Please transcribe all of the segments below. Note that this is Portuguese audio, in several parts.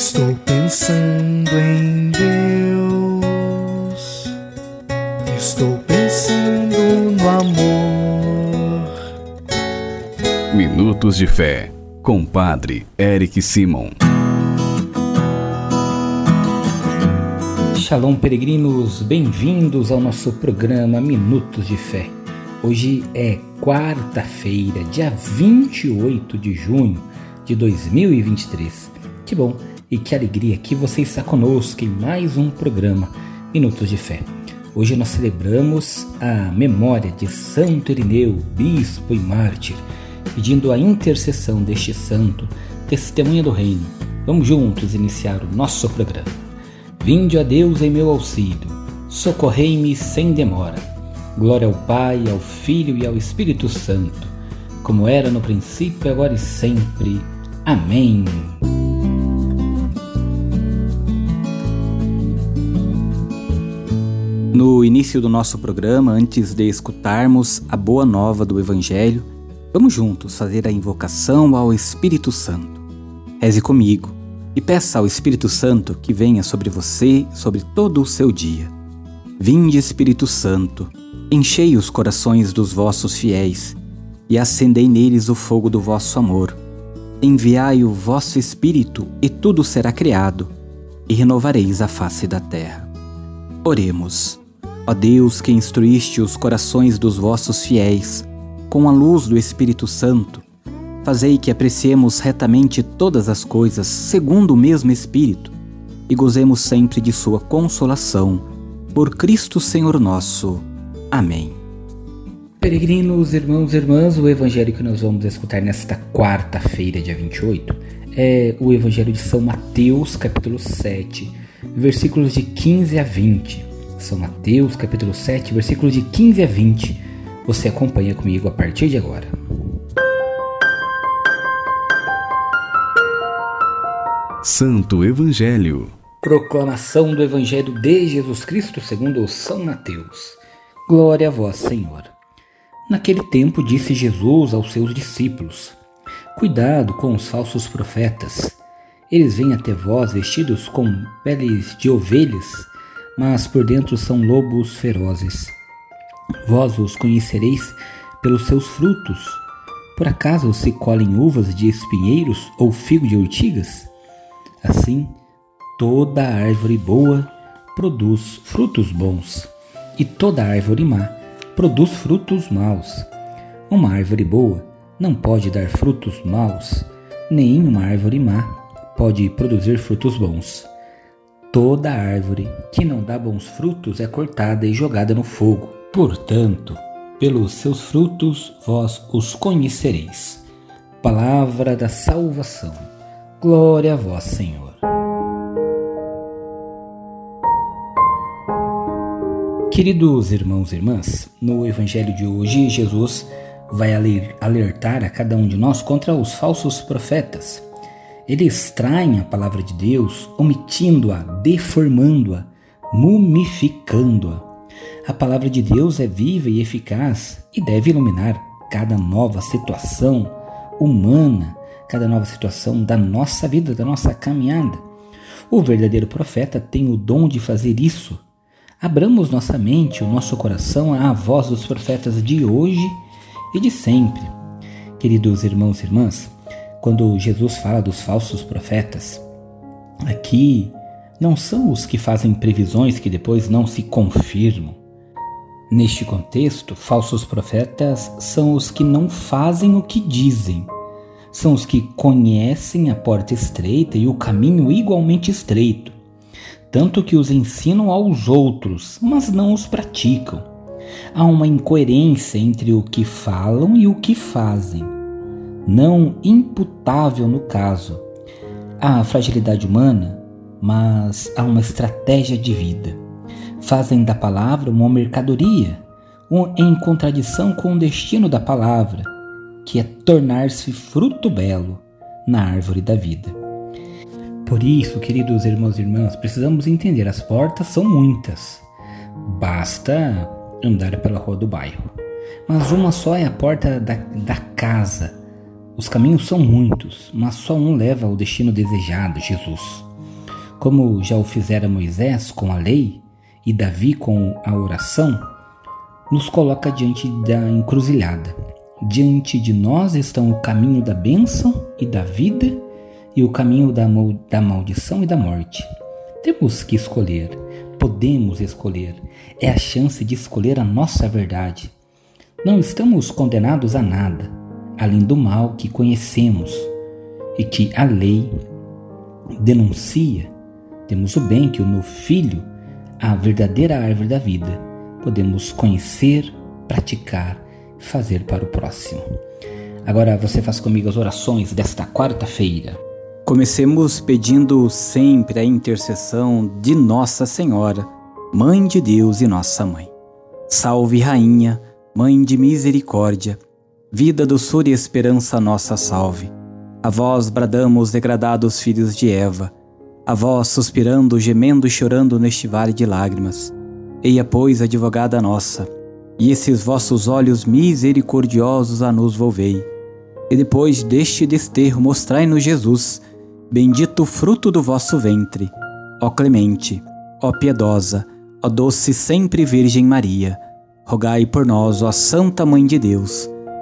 Estou pensando em Deus. Estou pensando no amor. Minutos de Fé, com Padre Eric Simon. Shalom, peregrinos, bem-vindos ao nosso programa Minutos de Fé. Hoje é quarta-feira, dia 28 de junho de 2023. Que bom e que alegria que você está conosco em mais um programa Minutos de Fé. Hoje nós celebramos a memória de Santo Irineu, bispo e mártir, pedindo a intercessão deste santo, testemunha do reino. Vamos juntos iniciar o nosso programa. Vinde a Deus em meu auxílio, socorrei-me sem demora. Glória ao Pai, ao Filho e ao Espírito Santo, como era no princípio, agora e sempre. Amém. No início do nosso programa, antes de escutarmos a boa nova do Evangelho, vamos juntos fazer a invocação ao Espírito Santo. Reze comigo e peça ao Espírito Santo que venha sobre você, sobre todo o seu dia. Vinde, Espírito Santo Enchei os corações dos vossos fiéis e acendei neles o fogo do vosso amor. Enviai o vosso Espírito e tudo será criado, e renovareis a face da terra. Oremos. Ó Deus que instruíste os corações dos vossos fiéis com a luz do Espírito Santo, fazei que apreciemos retamente todas as coisas segundo o mesmo Espírito e gozemos sempre de Sua consolação. Por Cristo Senhor nosso. Amém. Peregrinos, irmãos e irmãs, o evangelho que nós vamos escutar nesta quarta-feira, dia 28, é o evangelho de São Mateus, capítulo 7, versículos de 15 a 20. São Mateus, capítulo 7, versículos de 15 a 20. Você acompanha comigo a partir de agora. Santo Evangelho. Proclamação do Evangelho de Jesus Cristo segundo São Mateus. Glória a vós, Senhor. Naquele tempo disse Jesus aos seus discípulos: Cuidado com os falsos profetas. Eles vêm até vós vestidos com peles de ovelhas, mas por dentro são lobos ferozes. Vós os conhecereis pelos seus frutos. Por acaso se colhem uvas de espinheiros ou figo de urtigas? Assim, toda árvore boa produz frutos bons e toda árvore má produz frutos maus. Uma árvore boa não pode dar frutos maus, nem uma árvore má pode produzir frutos bons. Toda árvore que não dá bons frutos é cortada e jogada no fogo. Portanto, pelos seus frutos vós os conhecereis. Palavra da salvação. Glória a vós, Senhor. Queridos irmãos e irmãs, no Evangelho de hoje, Jesus vai alertar a cada um de nós contra os falsos profetas. Eles traem a palavra de Deus, omitindo-a, deformando-a, mumificando-a. A palavra de Deus é viva e eficaz e deve iluminar cada nova situação humana, cada nova situação da nossa vida, da nossa caminhada. O verdadeiro profeta tem o dom de fazer isso Abramos nossa mente, o nosso coração à voz dos profetas de hoje e de sempre. Queridos irmãos e irmãs, quando Jesus fala dos falsos profetas, aqui não são os que fazem previsões que depois não se confirmam. Neste contexto, falsos profetas são os que não fazem o que dizem. São os que conhecem a porta estreita e o caminho igualmente estreito, tanto que os ensinam aos outros, mas não os praticam. Há uma incoerência entre o que falam e o que fazem, não imputável no caso. Há fragilidade humana, mas há uma estratégia de vida. Fazem da palavra uma mercadoria, em contradição com o destino da palavra, que é tornar-se fruto belo na árvore da vida. Por isso, queridos irmãos e irmãs, precisamos entender: as portas são muitas. Basta andar pela rua do bairro. Mas uma só é a porta da, da casa. Os caminhos são muitos, mas só um leva ao destino desejado, Jesus. como já o fizera Moisés com a lei e Davi com a oração, nos coloca diante da encruzilhada. Diante de nós estão o caminho da bênção e da vida e o caminho da, da maldição e da morte. Temos que escolher, podemos escolher, é a chance de escolher a nossa verdade. Não estamos condenados a nada, além do mal que conhecemos e que a lei denuncia. Temos o bem que o no Filho, a verdadeira árvore da vida, podemos conhecer, praticar, fazer para o próximo. Agora você faz comigo as orações desta quarta-feira. Comecemos pedindo sempre a intercessão de Nossa Senhora, Mãe de Deus e Nossa Mãe. Salve, Rainha, Mãe de Misericórdia, vida, doçura e esperança nossa salve. A vós bradamos, degradados filhos de Eva, a vós suspirando, gemendo e chorando neste vale de lágrimas. Eia, pois, advogada nossa, e esses vossos olhos misericordiosos a nos volvei. E depois deste desterro mostrai-nos Jesus, Bendito fruto do vosso ventre, ó clemente, ó piedosa, ó doce sempre Virgem Maria. Rogai por nós, ó Santa Mãe de Deus,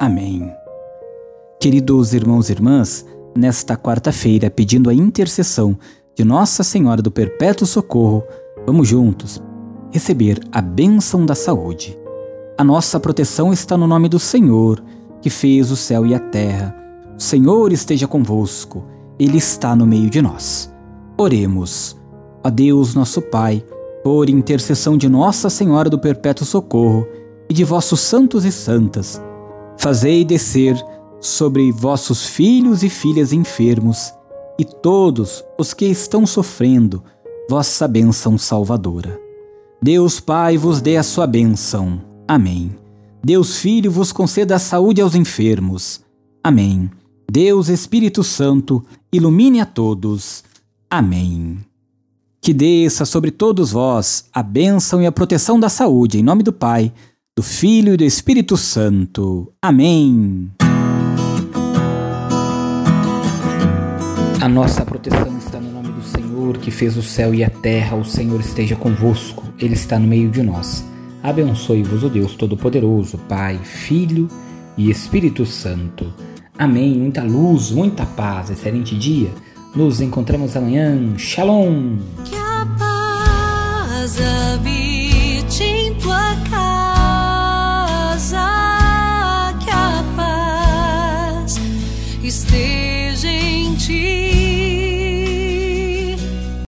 Amém. Queridos irmãos e irmãs, nesta quarta-feira, pedindo a intercessão de Nossa Senhora do Perpétuo Socorro, vamos juntos receber a bênção da saúde. A nossa proteção está no nome do Senhor, que fez o céu e a terra o Senhor esteja convosco, Ele está no meio de nós. Oremos. A Deus, nosso Pai, por intercessão de Nossa Senhora do Perpétuo Socorro e de vossos santos e santas, fazei descer sobre vossos filhos e filhas enfermos e todos os que estão sofrendo vossa bênção salvadora. Deus Pai vos dê a sua bênção. Amém. Deus Filho vos conceda a saúde aos enfermos. Amém. Deus Espírito Santo, ilumine a todos. Amém. Que desça sobre todos vós a bênção e a proteção da saúde, em nome do Pai, do Filho e do Espírito Santo. Amém. A nossa proteção está no nome do Senhor, que fez o céu e a terra. O Senhor esteja convosco, Ele está no meio de nós. Abençoe-vos o Deus Todo-Poderoso, Pai, Filho e Espírito Santo. Amém. Muita luz, muita paz. Excelente dia. Nos encontramos amanhã. Shalom. Que a paz esteja em ti.